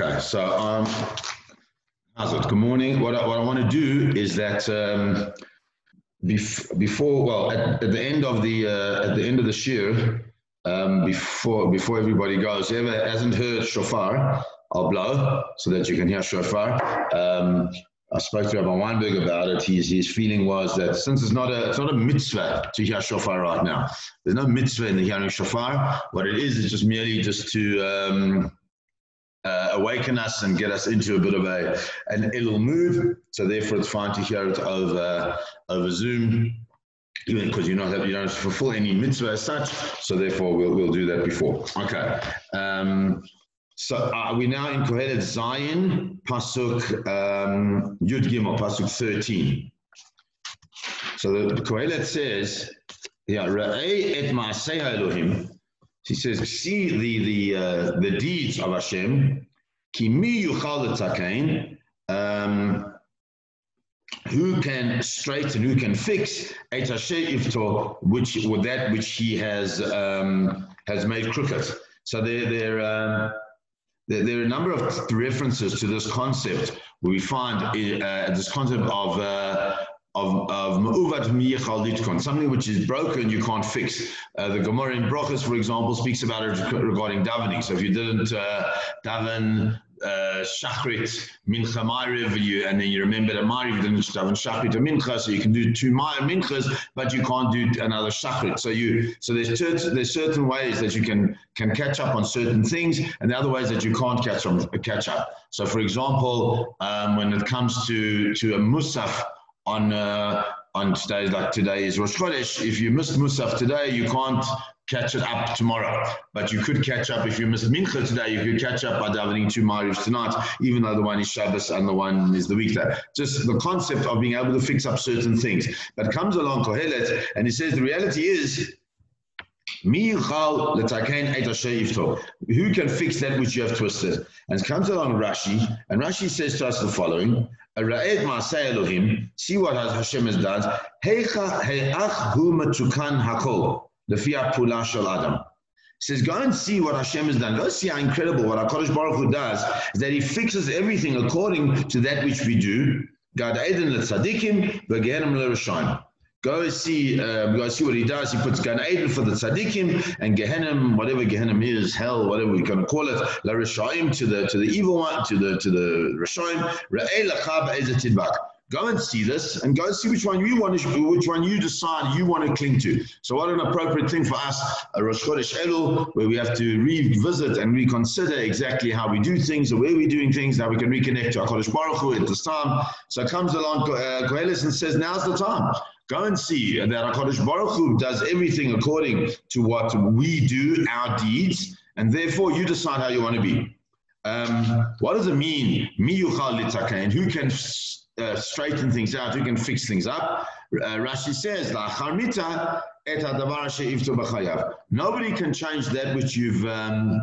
Okay, so um, how's it? Good morning. What I, what I want to do is that um, bef- before, well, at, at the end of the uh, at the end of the year, um, before before everybody goes, whoever hasn't heard shofar, I'll blow so that you can hear shofar. Um, I spoke to Rabbi Weinberg about it. His, his feeling was that since it's not a it's not a mitzvah to hear shofar right now, there's no mitzvah in the hearing shofar. What it is is just merely just to um, awaken us and get us into a bit of a an ill mood. So therefore, it's fine to hear it over over Zoom, even because you're not you don't fulfill any mitzvah as such. So therefore, we'll we'll do that before. Okay. Um, so uh, we're now in Kohelet Zayin, Pasuk um, Yud Gimel, Pasuk 13. So the, Kohelet says, yeah, Ra'ei et ma'aseh Elohim, he says, see the the uh, the deeds of Hashem. Ki mi yuchal um, who can straighten, who can fix et ifto, which with that which he has um, has made crooked. So there there, um, there there are a number of references to this concept. We find uh, this concept of uh, of, of something which is broken you can't fix. Uh, the Gemara in Brachas, for example, speaks about it regarding davening. So if you didn't uh, daven uh, shachrit mincha ma'ariv, and then you remember the ma'ariv, didn't daven shachrit or mincha, so you can do two minchas, but you can't do another shachrit. So you so there's certain, there's certain ways that you can can catch up on certain things, and the other ways that you can't catch on catch up. So for example, um, when it comes to to a musaf on uh, on days like today is Rosh Chodesh. If you missed Musaf today, you can't catch it up tomorrow. But you could catch up if you missed Mincha today. You could catch up by davening two Mariv tonight, even though the one is Shabbos and the one is the weekday. Just the concept of being able to fix up certain things. But comes along Kohelet and he says the reality is. Who can fix that which you have twisted? And comes along Rashi, and Rashi says to us the following: see what Hashem has done. Hakol, lefia pula shel Adam. says, go and see what Hashem has done. Go see how incredible what HaKadosh Baruch Hu does, is that He fixes everything according to that which we do. Gan Eden letzadikim, v'gehenim l'rishayim. Go see, uh, go see what he does. He puts Gan Eden for the tzaddikim and Gehenim, whatever Gehenim is, hell, whatever we can call it, la to the to the evil one, to the to the Rishaim. Go and see this, and go and see which one you want to, which one you decide you want to cling to. So, what an appropriate thing for us, a Rosh Chodesh Elul, where we have to revisit and reconsider exactly how we do things, the way we're doing things, how we can reconnect to HaKadosh Baruch Hu at this time. So, it comes along uh, and says, "Now's the time." Go and see that HaKadosh Baruch Hu does everything according to what we do, our deeds, and therefore you decide how you want to be. Um, what does it mean? And who can uh, straighten things out? Who can fix things up? Uh, Rashi says, Nobody can change that which you've um,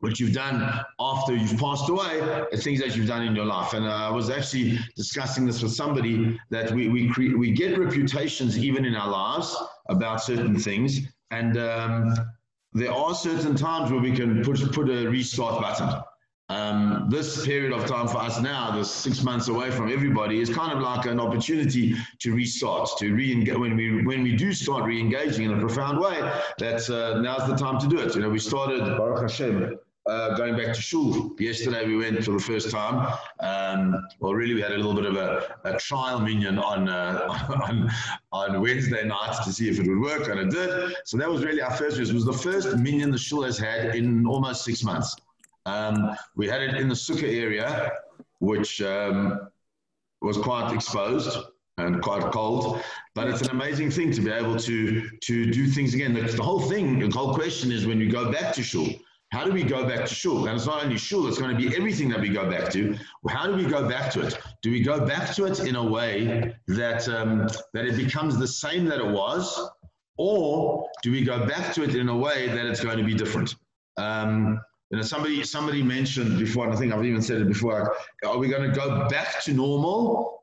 what you've done after you've passed away, the things that you've done in your life. And uh, I was actually discussing this with somebody that we we cre- we get reputations even in our lives about certain things, and um, there are certain times where we can put put a restart button. Um, this period of time for us now, the six months away from everybody, is kind of like an opportunity to restart, to re-engage. When we when we do start re-engaging in a profound way, that's uh, now's the time to do it. You know, we started Baruch Hashem uh, going back to shul. Yesterday we went for the first time. Um, well, really, we had a little bit of a, a trial minyan on, uh, on on Wednesday night to see if it would work, and it did. So that was really our first. It was the first minyan the shul has had in almost six months. Um, we had it in the sukkah area, which um, was quite exposed and quite cold. But it's an amazing thing to be able to to do things again. The, the whole thing, the whole question is when you go back to shul how do we go back to shul? And it's not only shul, it's going to be everything that we go back to. How do we go back to it? Do we go back to it in a way that, um, that it becomes the same that it was? Or do we go back to it in a way that it's going to be different? Um, you know, somebody somebody mentioned before, and I think I've even said it before. Are we going to go back to normal?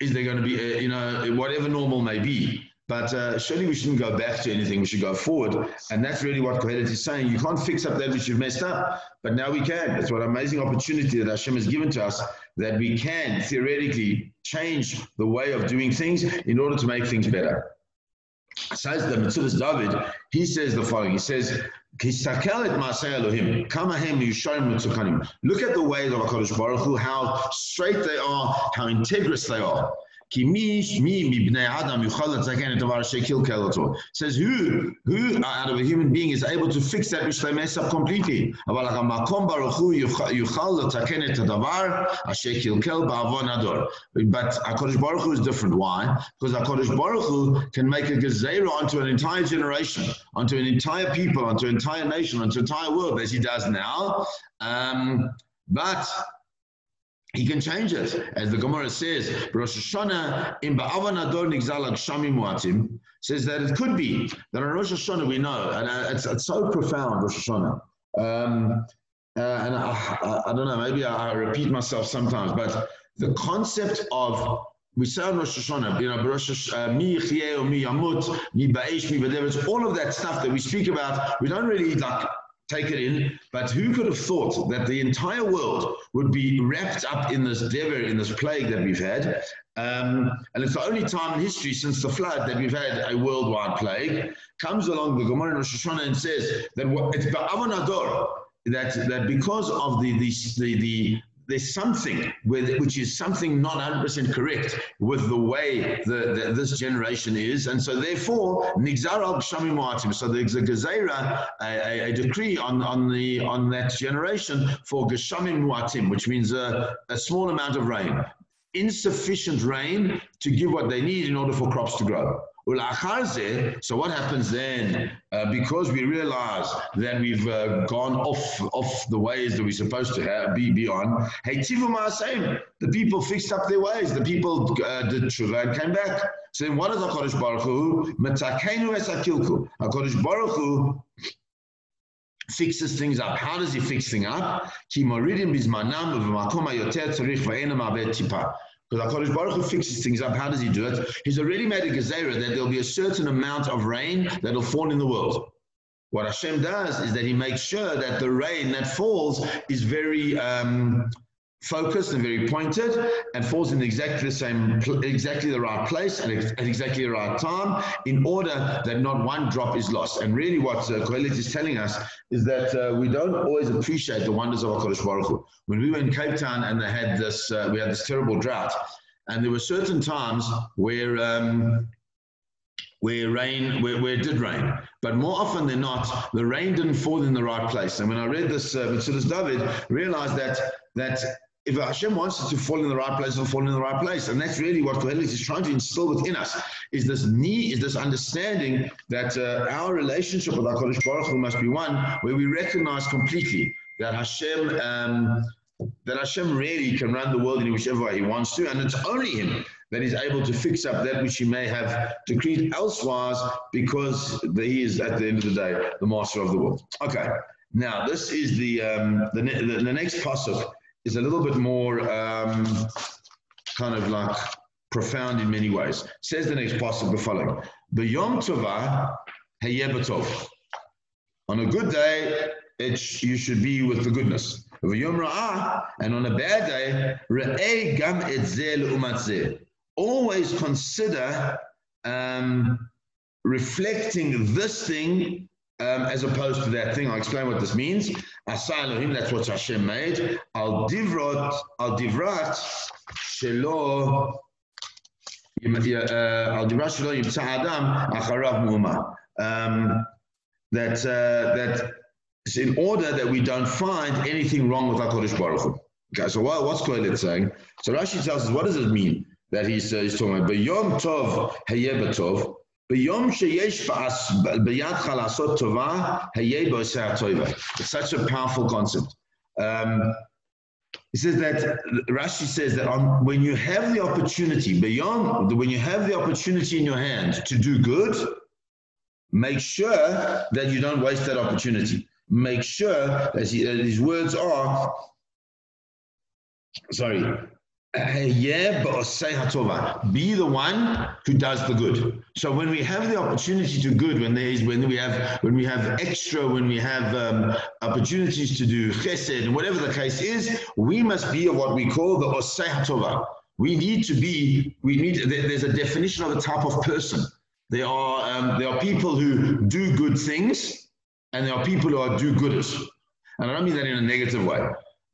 Is there going to be, a, you know, whatever normal may be? But uh, surely we shouldn't go back to anything. We should go forward. And that's really what Kohelet is saying. You can't fix up that which you've messed up, but now we can. That's what amazing opportunity that Hashem has given to us that we can theoretically change the way of doing things in order to make things better. Says the Metzudas David, he says the following. He says, Look at the ways of HaKadosh Baruch Hu, how straight they are, how integrous they are. Says who, who out of a human being is able to fix that which they mess up completely? But HaKadosh Baruch Hu is different. Why? Because HaKadosh Baruch Hu can make a gezerah onto an entire generation, onto an entire people, onto an entire nation, onto an entire world, as he does now. Um, but he can change it. As the Gemara says, Rosh Hashanah in Ba'avanador Nigzalak Shamim Muatim says that it could be that on Rosh Hashanah we know, and uh, it's, it's so profound, Rosh Hashanah. Um, uh, and I, I, I, don't know, maybe I, I, repeat myself sometimes, but the concept of we say on Rosh Hashanah, you know, Rosh uh, mi Yamut, mi mi all of that stuff that we speak about, we don't really like take it in. But who could have thought that the entire world would be wrapped up in this dever, in this plague that we've had? Um, and it's the only time in history since the flood that we've had a worldwide plague. Comes along the Gemara in Rosh Hashanah and says that it's Ba'avanador, that, that because of the, the, the there's something with, which is something not 100% correct with the way the, this generation is. And so therefore, Nigzar al Gshami Mu'atim. So there's a Gezerah, a, a, decree on, on, the, on that generation for Gshami Mu'atim, which means a, a small amount of rain. Insufficient rain to give what they need in order for crops to grow. So what happens then? Uh, because we realize that we've uh, gone off off the ways that we're supposed to have, be, be on. The people fixed up their ways. The people uh, did tshuva and came back. So then what is HaKadosh Baruch Hu? Metakenu es HaKilku. HaKadosh Baruch Hu fixes things up. How does he fix things up? Ki moridim bizmanam v'makom hayoter tzarich v'enam aved tipa. Because HaKadosh Baruch Hu fixes things up. How does he do it? He's already made a gezerah that there'll be a certain amount of rain that'll fall in the world. What Hashem does is that he makes sure that the rain that falls is very um, focused and very pointed and falls in exactly the same, exactly the right place and at exactly the right time in order that not one drop is lost. And really what uh, Kohelet is telling us is that uh, we don't always appreciate the wonders of HaKadosh Baruch Hu. When we were in Cape Town and they had this, uh, we had this terrible drought and there were certain times where um, where rain, where, where it did rain. But more often than not, the rain didn't fall in the right place. And when I read this, uh, Metzudas David, realized that that if Hashem wants it to fall in the right place, it'll fall in the right place. And that's really what Kohelet is trying to instill within us, is this need, is this understanding that uh, our relationship with HaKadosh Baruch Hu must be one where we recognize completely that Hashem, um, that Hashem really can run the world in whichever way He wants to, and it's only Him that is able to fix up that which He may have decreed elsewise, because He is at the end of the day the Master of the world. Okay, now this is the um, the, the, the next pasuk is a little bit more um, kind of like profound in many ways. Says the next passage the following: "B'yom tova hayebetov." On a good day, it you should be with the goodness. And on a bad day, gam Always consider um, reflecting this thing um, as opposed to that thing. I'll explain what this means. Asa Elohim, that's what Hashem made. Al divrot, al divrat, shelo, uh, al divrat shelo yimtza adam acharav mu'ma. Um, that uh, that is in order that we don't find anything wrong with HaKadosh Baruch Hu. Okay, so what, what's Kohelet saying? So Rashi tells us, what does it mean that he's, uh, he's talking about? It's such a powerful concept. Um, he says that Rashi says that on, when you have the opportunity beyond when you have the opportunity in your hand to do good, make sure that you don't waste that opportunity. Make sure, as he, his words are, sorry, yeah, but hatova. Be the one who does the good. So when we have the opportunity to good, when there is, when we have, when we have extra, when we have um, opportunities to do chesed, and whatever the case is, we must be what we call the osei hatova. We need to be. We need. There's a definition of a type of person. There are um, there are people who do good things, and there are people who are do-gooders. And I don't mean that in a negative way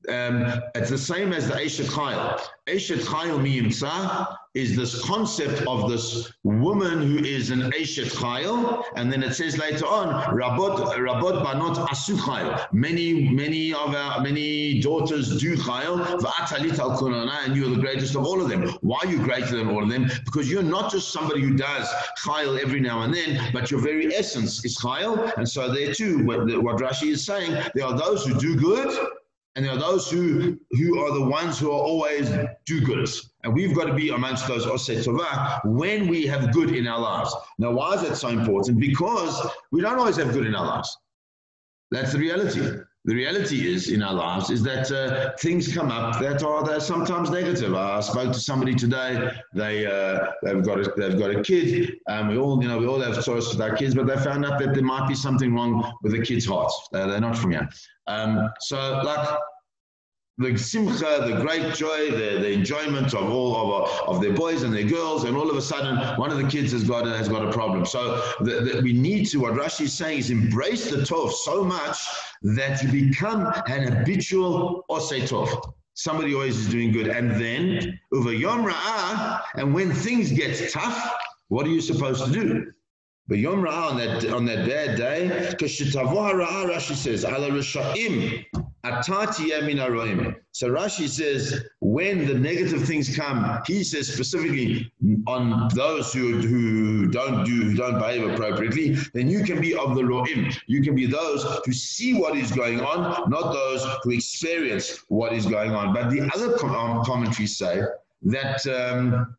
um, it's the same as the Eshet Chayil. Eshet Chayil Miyimtza is this concept of this woman who is an Eshet Chayil, and then it says later on, Rabot Rabot Banot Asu Chayil. Many many of our many daughters do Chayil. Va'atalit al Kunana, and you are the greatest of all of them. Why are you greater than all of them? Because you're not just somebody who does Chayil every now and then, but your very essence is Chayil. And so there too, what, what Rashi is saying, there are those who do good and there are those who, who are the ones who are always do-gooders. And we've got to be amongst those osei tovah when we have good in our lives. Now, why is that so important? Because we don't always have good in our lives. That's the reality. The reality is in our lives is that uh, things come up that are that sometimes negative. I spoke to somebody today. They uh, they've got a, they've got a kid, and we all you know we all have choice with our kids, but they found out that there might be something wrong with the kids' heart. They're, they're not from here. Um, so like the simcha, the great joy, the, the enjoyment of all of, of their boys and their girls, and all of a sudden one of the kids has got a, has got a problem. So the, the, we need to, what Rashi is saying is embrace the tov so much that you become an habitual osei tov. Somebody always is doing good. And then, over yom ra'ah, and when things get tough, what are you supposed to do? But Yom Ra'ah on that on that bad day, Rashi says, Ala Risha'im, So Rashi says, when the negative things come, he says specifically on those who, who don't do, who don't behave appropriately, then you can be of the Ro'im. You can be those who see what is going on, not those who experience what is going on. But the other com- commentaries say that um,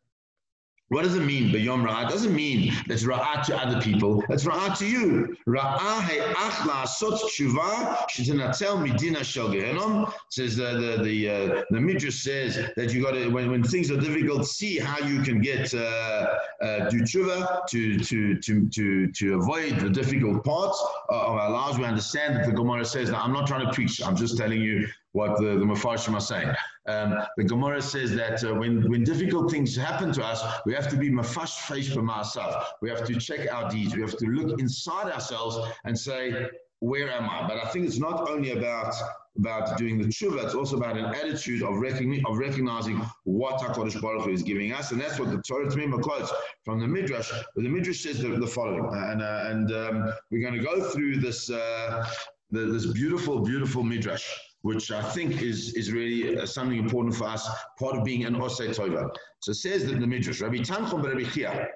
what does it mean, Bayom Ra'ah? It doesn't mean that's Ra'ah to other people, that's Ra'ah to you. Ra'ah he'ach sot tshuva shetenatel midina shel gehenom. Says the, the, the, uh, the Midrash says that you got to, when, when things are difficult, see how you can get, uh, uh, do tshuva to, to, to, to, to avoid the difficult parts of our lives. We understand that the Gemara says that I'm not trying to preach, I'm just telling you what the, the Mepharshim are saying. Um, the Gemara says that uh, when, when difficult things happen to us, we have to be mafash feish b'ma'asav. We have to check our deeds. We have to look inside ourselves and say, where am I? But I think it's not only about about doing the tshuva, it's also about an attitude of, recogni- of recognizing what HaKadosh Baruch Hu is giving us. And that's what the Torah Tamima quotes from the Midrash. The Midrash says the, the following, and, uh, and um, we're going to go through this, uh, the, this beautiful, beautiful Midrash which I think is, is really uh, something important for us, part of being an Osei Tova. So it says that the Midrash, Rabbi Tanchum Rabbi Chia,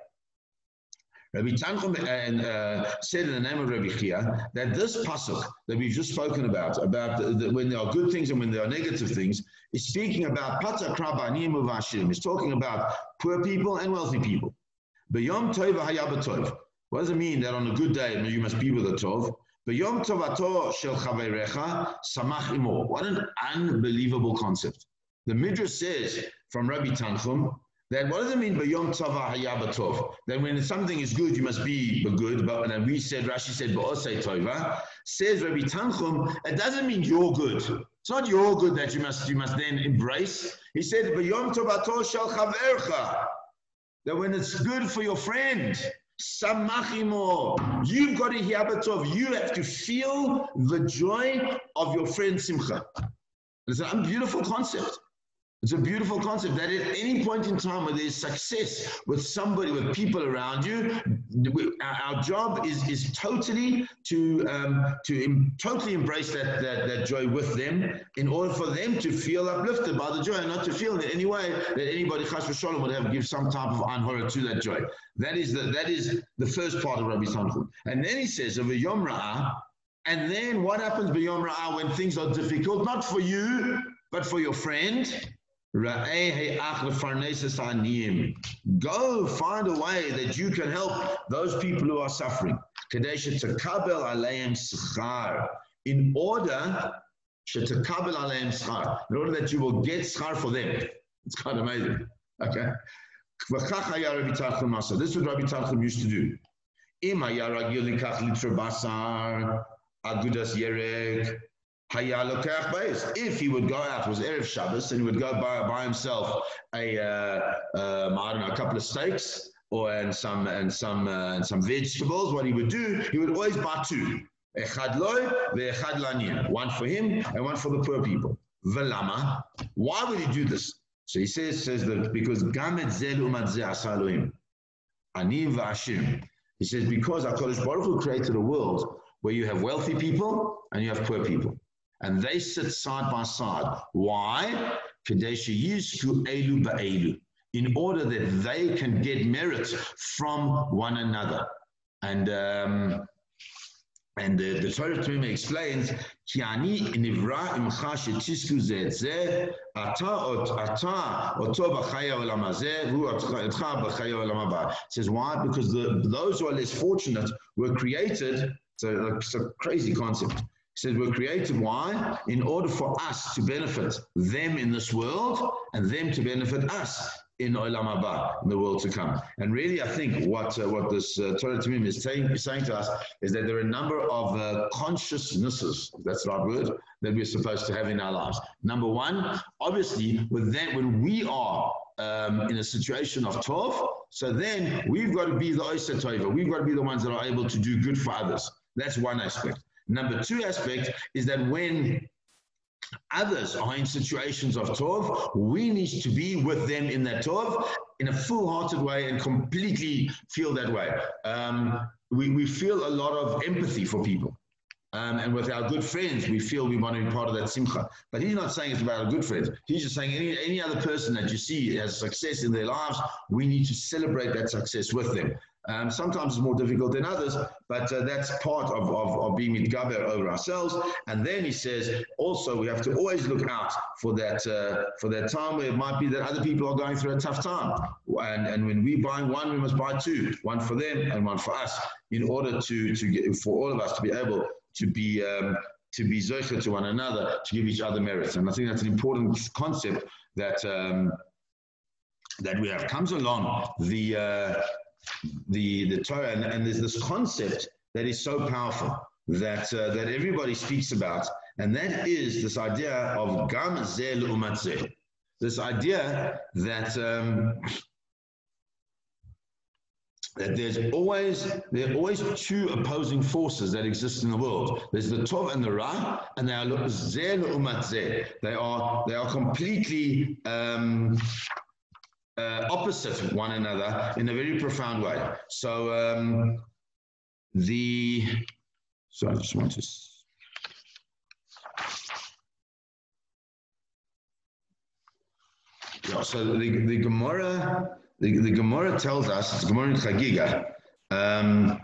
Rabbi Tanchum uh, uh, said in the name of Rabbi Chia that this pasuk that we've just spoken about, about the, the, when there are good things and when there are negative things, is speaking about patakrabanim uvashim. It's talking about poor people and wealthy people. B'yom tov What does it mean that on a good day you must be with a tov? B'yom tovato shel chaverecha samach imo. What an unbelievable concept. The Midrash says from Rabbi Tanchum that what does it mean b'yom tova hayabatov? That when something is good, you must be good. But and we said, Rashi said ba'osei tova. Says Rabbi Tanchum, it doesn't mean you're good. It's not your good that you must you must then embrace. He said b'yom tovato shel chavercha. That when it's good for your friend, Samachimo. You've got a hear Abatov. You have to feel the joy of your friend Simcha. It's a beautiful concept. It's a beautiful concept that at any point in time where there's success with somebody, with people around you, our job is, is totally to, um, to em, totally embrace that, that, that joy with them in order for them to feel uplifted by the joy and not to feel in any way that anybody, chas v'sholem, would have give some type of anhora to that joy. That is the, that is the first part of Rabbi Tanchum. And then he says of a Yom Ra'ah, and then what happens by Yom Ra'ah when things are difficult, not for you, but for your friend? Go find a way that you can help those people who are suffering. In order in order that you will get schar for them. It's kind of amazing. Okay. This is what Rabbi Tanchum used to do. If he would go out, it was Erev Shabbos, and he would go buy, by himself a, uh, um, I don't know, a couple of steaks or and some and some uh, and some vegetables. What he would do, he would always buy two. One for him and one for the poor people. Velama. Why would he do this? So he says, says that because Gamet Zel Umat Asaluim. Ani Vashim. He says, because HaKadosh Baruch Hu created a world where you have wealthy people and you have poor people. And they sit side by side. Why? In order that they can get merit from one another. And um, and the, the Torah Tumim explains, Ki ani nivra imcha shetisku ze ze, ata ata oto b'chaya olam hazeh, hu atcha b'chaya olam says why? Because the, those who are less fortunate were created, so it's a crazy concept. He says we're created why? In order for us to benefit them in this world and them to benefit us in Olam in the world to come. And really, I think what uh, what this uh, Torah Tamim is saying, saying to us is that there are a number of uh, consciousnesses, that's the right word, that we're supposed to have in our lives. Number one, obviously, with that, when we are um, in a situation of tov, so then we've got to be the Oysa Tova. We've got to be the ones that are able to do good for others. That's one aspect. Number two aspect is that when Others are in situations of Tov. We need to be with them in that Tov in a full hearted way and completely feel that way. Um, we, we feel a lot of empathy for people. Um, and with our good friends, we feel we want to be part of that simcha. But he's not saying it's about our good friends. He's just saying any, any other person that you see has success in their lives, we need to celebrate that success with them. Um, sometimes it's more difficult than others, but uh, that's part of, of, of being mitgaber over ourselves. And then he says, also we have to always look out for that uh, for that time where it might be that other people are going through a tough time. And, and when we buy one, we must buy two, one for them and one for us, in order to, to get, for all of us to be able to be um, to be zocher to one another, to give each other merits. And I think that's an important concept that um, that we have. Comes along the uh, the, the Torah, and, and there's this concept that is so powerful that, uh, that everybody speaks about, and that is this idea of gam zel umatzeh. This idea that um, that there's always there are always two opposing forces that exist in the world. There's the tov and the ra, and they are zel umatzeh. They are they are completely um, uh, opposite one another in a very profound way. So um, the so I just want to. Yeah, so the, the Gemara, the, the Gemara tells us, it's Gemara in Chagiga, um,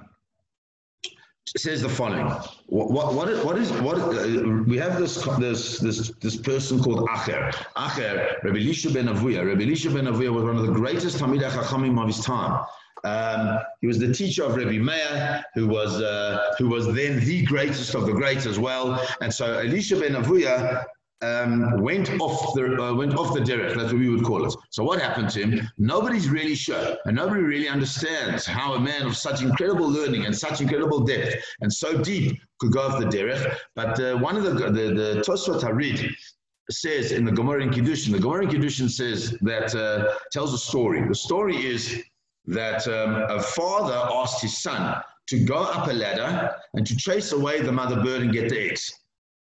says the following. What, what, what is, what, is, what uh, we have this, this, this, this person called Acher. Acher, Rabbi Elisha ben Avuya. Rabbi Elisha ben Avuya was one of the greatest Talmidei Chachamim of his time. Um, he was the teacher of Rabbi Meir, who was uh, who was then the greatest of the great as well. And so Elisha ben Avuya um, went off the uh, went off the derech. That's what we would call it. So what happened to him? Nobody's really sure, and nobody really understands how a man of such incredible learning and such incredible depth and so deep could go off the derech. But uh, one of the the, the Tosfot Harid says in the Gemara in Kiddushin, the Gemara in Kiddushin says that uh, tells a story. The story is that um, a father asked his son to go up a ladder and to chase away the mother bird and get the eggs.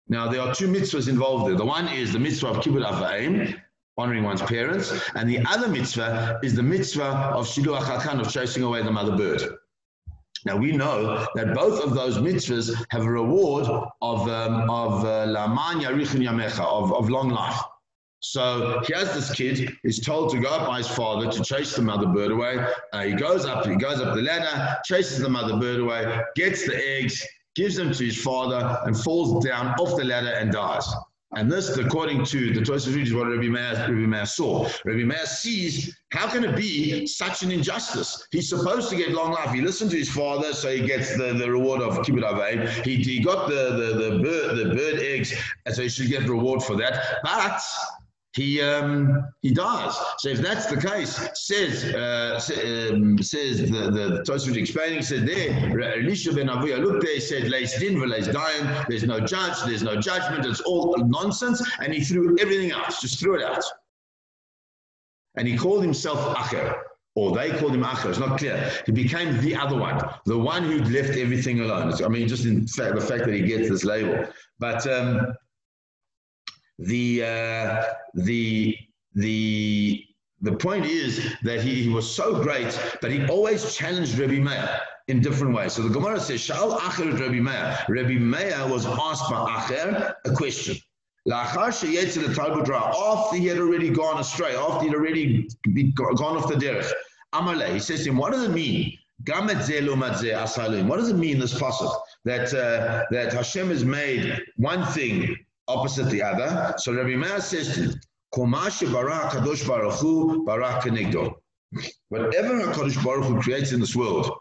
Now, there are two mitzvahs involved there. The one is the mitzvah of kibbut avayim, honoring one's parents, and the other mitzvah is the mitzvah of shiluach hakan, of chasing away the mother bird. Now we know that both of those mitzvahs have a reward of um, of uh, laman yarichin yamecha, of, long life. So here's this kid He's told to go up by his father to chase the mother bird away. Uh, he goes up, he goes up the ladder, chases the mother bird away, gets the eggs, gives them to his father, and falls down off the ladder and dies. And this, according to the Tosfos is what Rabbi Meir, Rabbi Meir saw. Rabbi Meir sees how can it be such an injustice? He's supposed to get long life. He listened to his father, so he gets the, the reward of kibbut avayim. He, he got the, the, the, bird, the bird eggs, and so he should get reward for that. But he um, he dies. So if that's the case, says uh, um, says the the Tosfot explaining said there, Elisha ben Avuya looked there, He said Leis din v'leis dayan. There's no judge, there's no judgment. It's all nonsense, and he threw everything out, just threw it out. And he called himself Acher, or they called him Acher. It's not clear. He became the other one, the one who'd left everything alone. I mean, just in fact, the fact that he gets this label, but. Um, the uh, the the the point is that he, he, was so great, but he always challenged Rabbi Meir in different ways. So the Gemara says, Sha'al Acher Rabbi Meir. Rabbi Meir was asked by Acher a question. After he had already gone astray, after he had already gone off the derech, Amalei, he says to him, what does it mean? What does it mean, this passage, that, uh, that Hashem has made one thing opposite the other. So Rabbi Meir says Komash bara kadosh baruch hu bara kenegdo. Whatever HaKadosh Baruch Hu creates in this world,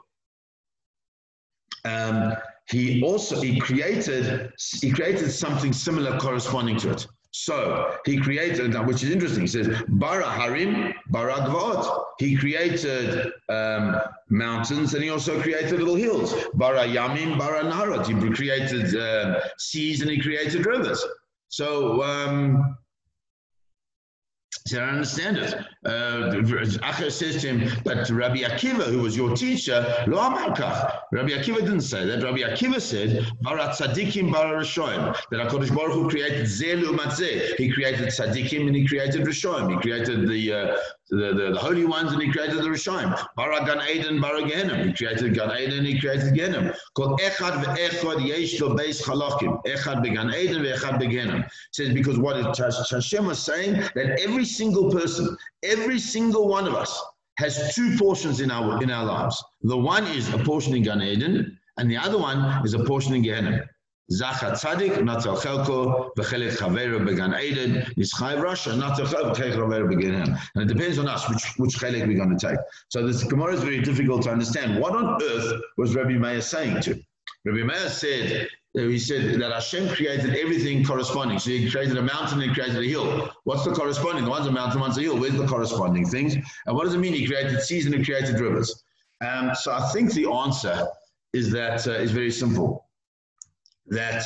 um, he also he created he created something similar corresponding to it. So he created, which is interesting. He says, Bara Harim, Bara Gvot. He created um, mountains and he also created little hills. Bara Yamim, Bara Naharot. He created uh, seas and he created rivers. So um, said, I understand it. Uh, Acher says to him, but Rabbi Akiva, who was your teacher, lo amarkach. Rabbi Akiva didn't say that. Rabbi Akiva said, Barat tzadikim bara rishoim. That HaKadosh Baruch Hu created zeh. He created tzadikim and he created rishoim. He created the uh, the, the, the, holy ones and he created the Rishayim. Bara Gan Eden, Bara Gehenim. He created Gan Eden he created Gehenim. Called Echad ve'echad yesh lo beis chalakim. Echad began Eden ve'echad begehenim. says because what Hashem was saying, that every single person, every single one of us has two portions in our, in our lives. The one is a portion in Gan Eden and the other one is a portion in Gehenim. Zachat Tzadik, Natal Chelko, V'chelet Chavera Began Eden, Yischai Rasha, Natal Chelko, V'chelet Chavera Began And it depends on us which, which chelik we're going to take. So this Gemara is very difficult to understand. What on earth was Rabbi Meir saying to? Rabbi Meir said, uh, he said that Hashem created everything corresponding. So he created a mountain and he created a hill. What's the corresponding? One's a mountain, one's a hill. Where's the corresponding things? And what does it mean? He created seas and he created rivers. Um, so I think the answer is that uh, is very simple that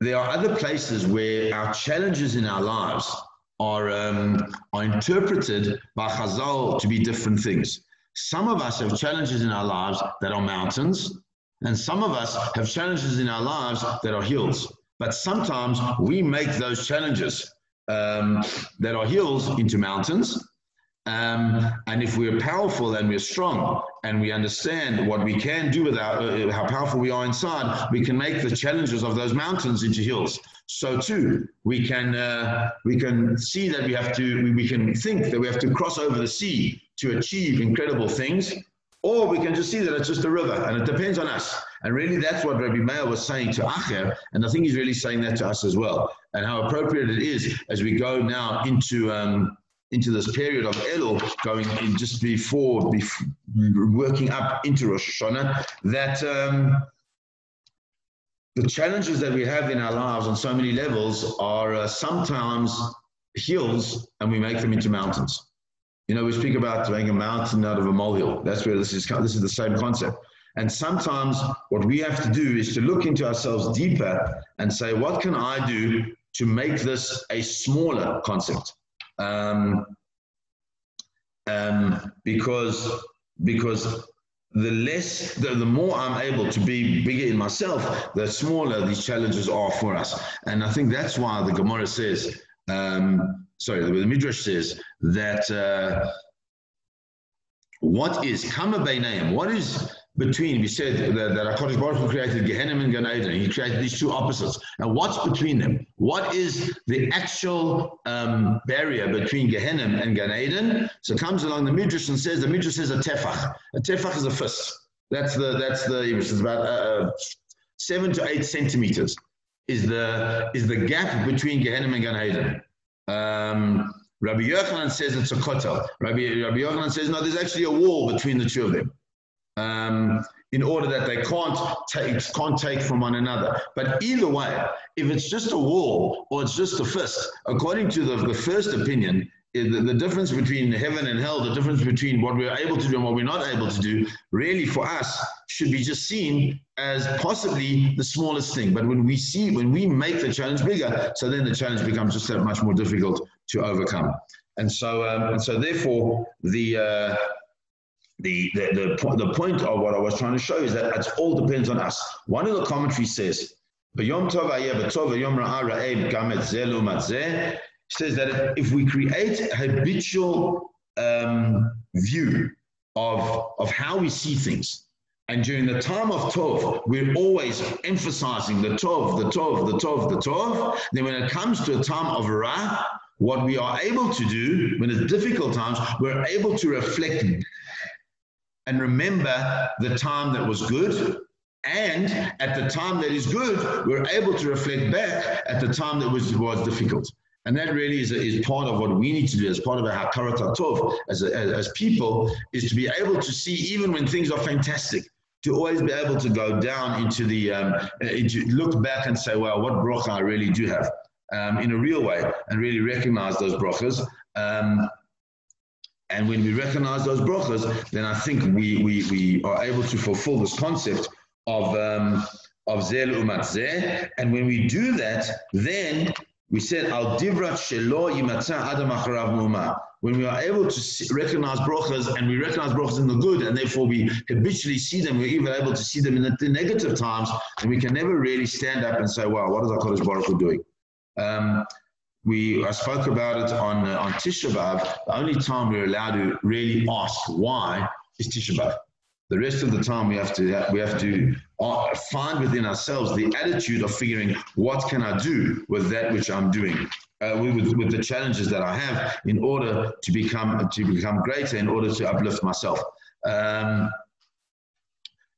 there are other places where our challenges in our lives are, um, are interpreted by Chazal to be different things. Some of us have challenges in our lives that are mountains, and some of us have challenges in our lives that are hills. But sometimes we make those challenges um, that are hills into mountains, um, and if we're powerful and we're strong and we understand what we can do with our, uh, how powerful we are inside, we can make the challenges of those mountains into hills. So too, we can uh, we can see that we have to we, we can think that we have to cross over the sea to achieve incredible things, or we can just see that it's just a river and it depends on us. And really, that's what Rabbi Meir was saying to Acher, and I think he's really saying that to us as well. And how appropriate it is as we go now into um, into this period of Elul, going in just before, before working up into Rosh Hashanah, that um, the challenges that we have in our lives on so many levels are uh, sometimes hills and we make them into mountains. You know, we speak about making a mountain out of a molehill. That's where this is. This is the same concept. And sometimes what we have to do is to look into ourselves deeper and say, what can I do to make this a smaller concept? Um, um, because because the less the, the more I'm able to be bigger in myself, the smaller these challenges are for us. And I think that's why the Gemara says, um, sorry, the Midrash says that uh, what is Kama Bainayim? What is between, we said that, that HaKadosh Baruch Hu created Gehenna and Gan Eden. He created these two opposites. And what's between them? What is the actual um, barrier between Gehenna and Gan Eden? So comes along the Midrash and says, the Midrash says a tefach. A tefach is a fist. That's the, that's the, it's about uh, uh, seven to eight centimeters is the, is the gap between Gehenna and Gan Eden. Um, Rabbi Yochanan says it's a kotel. Rabbi, Rabbi Yochanan says, no, there's actually a wall between the two of them. Um, in order that they can't take, can't take from one another. But either way, if it's just a wall or it's just a fist, according to the, the first opinion, the, the difference between heaven and hell, the difference between what we're able to do and what we're not able to do, really for us should be just seen as possibly the smallest thing. But when we see, when we make the challenge bigger, so then the challenge becomes just that much more difficult to overcome. And so, um, and so therefore, the, uh, the, the, the, the point of what I was trying to show is that it all depends on us. One of the commentaries says, says that if we create a habitual um, view of, of how we see things, and during the time of Tov, we're always emphasizing the Tov, the Tov, the Tov, the Tov. Then when it comes to a time of Ra, what we are able to do when it's difficult times, we're able to reflect and remember the time that was good. And at the time that is good, we're able to reflect back at the time that was, was difficult. And that really is, is part of what we need to do as part of our Hakarat as, as, as people, is to be able to see even when things are fantastic, to always be able to go down into the, um, into look back and say, well, what bracha I really do have um, in a real way and really recognize those brachas. Um, and when we recognize those brachas, then I think we, we, we are able to fulfill this concept of, um, of zel umat zeh. And when we do that, then we said, Al divrat shelo adam acharav When we are able to recognize brachas and we recognize brachas in the good, and therefore we habitually see them, we're even able to see them in the, negative times, and we can never really stand up and say, wow, what is HaKadosh Baruch Hu doing? Um, we I spoke about it on uh, on Tisha B'av. The only time we're allowed to really ask why is Tisha B'av. The rest of the time we have to we have to uh, find within ourselves the attitude of figuring what can I do with that which I'm doing, uh, with, with the challenges that I have in order to become to become greater, in order to uplift myself. Um,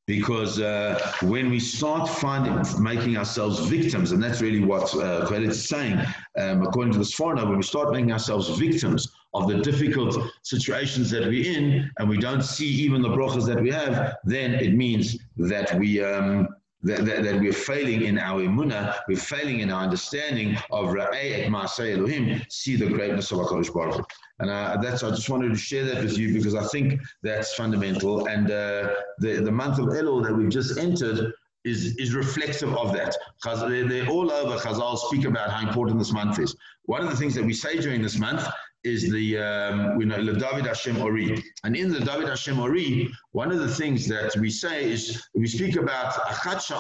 because uh, when we start finding making ourselves victims, and that's really what uh, is saying, um, according to this Sforno, when we start making ourselves victims of the difficult situations that we're in, and we don't see even the brachas that we have, then it means that we um, that, that, that, we're failing in our imuna, we're failing in our understanding of Ra'ay et Elohim, see the greatness of HaKadosh Baruch. And uh, that's, I just wanted to share that with you because I think that's fundamental. And uh, the, the month of Elul that we've just entered is, is reflective of that. They're all over, Chazal speak about how important this month is. One of the things that we say during this month is the um, we know David Hashem Ori, and in the David Hashem Ori, one of the things that we say is we speak about Hashem.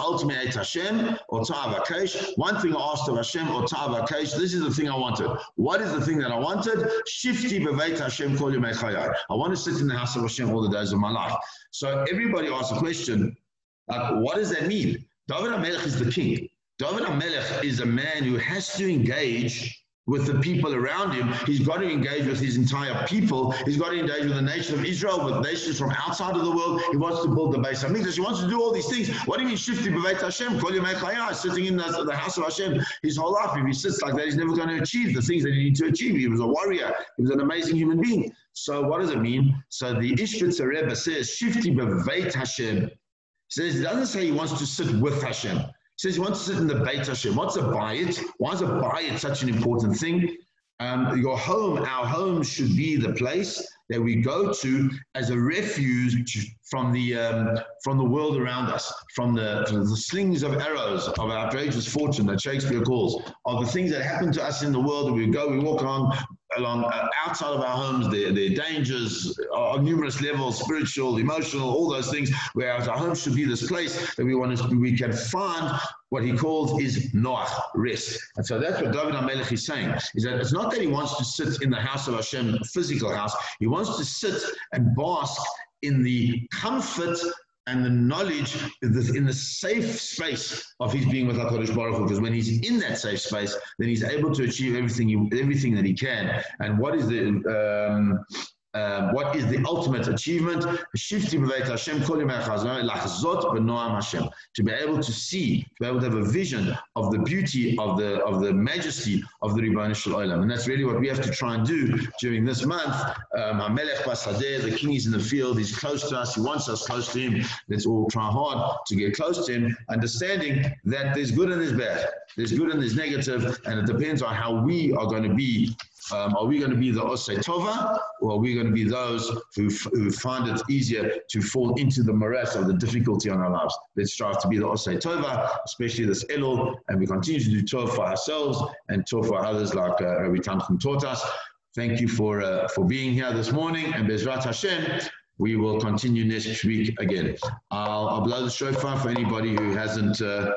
One thing I asked of Hashem or Ta'avakesh. This is the thing I wanted. What is the thing that I wanted? Shifti beveit Hashem kol I want to sit in the house of Hashem all the days of my life. So everybody asks a question, like, what does that mean? David HaMelech is the king. David HaMelech is a man who has to engage with the people around him. He's got to engage with his entire people. He's got to engage with the nation of Israel, with nations from outside of the world. He wants to build the base of Mikdash. He wants to do all these things. What do you mean, shifty b'veit Hashem? Sitting in the, the, house of Hashem his whole life. If he sits like that, he's never going to achieve the things that he needs to achieve. He was a warrior. He was an amazing human being. So what does it mean? So the Ishbitzer Rebbe says, shifty b'veit Hashem. He says, he doesn't say he wants to sit with Hashem says he wants to sit in the Beit Hashem. What's a bayit? Why is a bayit such an important thing? Um, your home, our home should be the place that we go to as a refuge from the um, from the world around us, from the, from the slings of arrows of outrageous fortune that Shakespeare calls, of the things that happen to us in the world. That we go, we walk along along uh, outside of our homes. There are dangers on numerous levels, spiritual, emotional, all those things. Whereas our home should be this place that we want to, we can find what he calls is noach, rest. And so that's what David HaMelech is saying, is that it's not that he wants to sit in the house of Hashem, physical house. He wants to sit and bask in the comfort and the knowledge in the safe space of his being with HaKadosh Baruch Hu, because when he's in that safe space, then he's able to achieve everything he, everything that he can. And what is the um, um, what is the ultimate achievement? To be able to see, to be able to have a vision of the beauty of the of the majesty of the Ribbon Olam. And that's really what we have to try and do during this month. Um, the king is in the field, he's close to us, he wants us close to him. Let's all try hard to get close to him, understanding that there's good and there's bad. There's good and there's negative, and it depends on how we are going to be um, are we going to be the Osei Tova, or are we going to be those who, who find it easier to fall into the morass of the difficulty on our lives? Let's strive to be the Osei Tova, especially this Elul, and we continue to do Tov for ourselves and Tov for others like uh, Rabbi Tanchum taught us. Thank you for, uh, for being here this morning, and Bezrat Hashem, we will continue next week again. I'll, I'll blow the shofar for anybody who hasn't uh,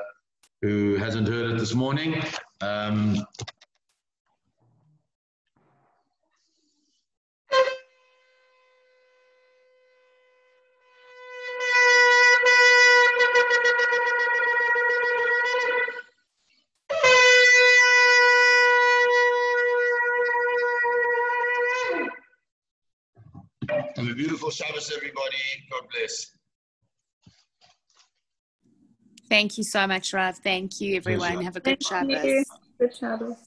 who hasn't heard it this morning. Um, Have a beautiful Shabbos, everybody. God bless. Thank you so much, Rav. Thank you, everyone. Have a good Thank Shabbos. Good Shabbos.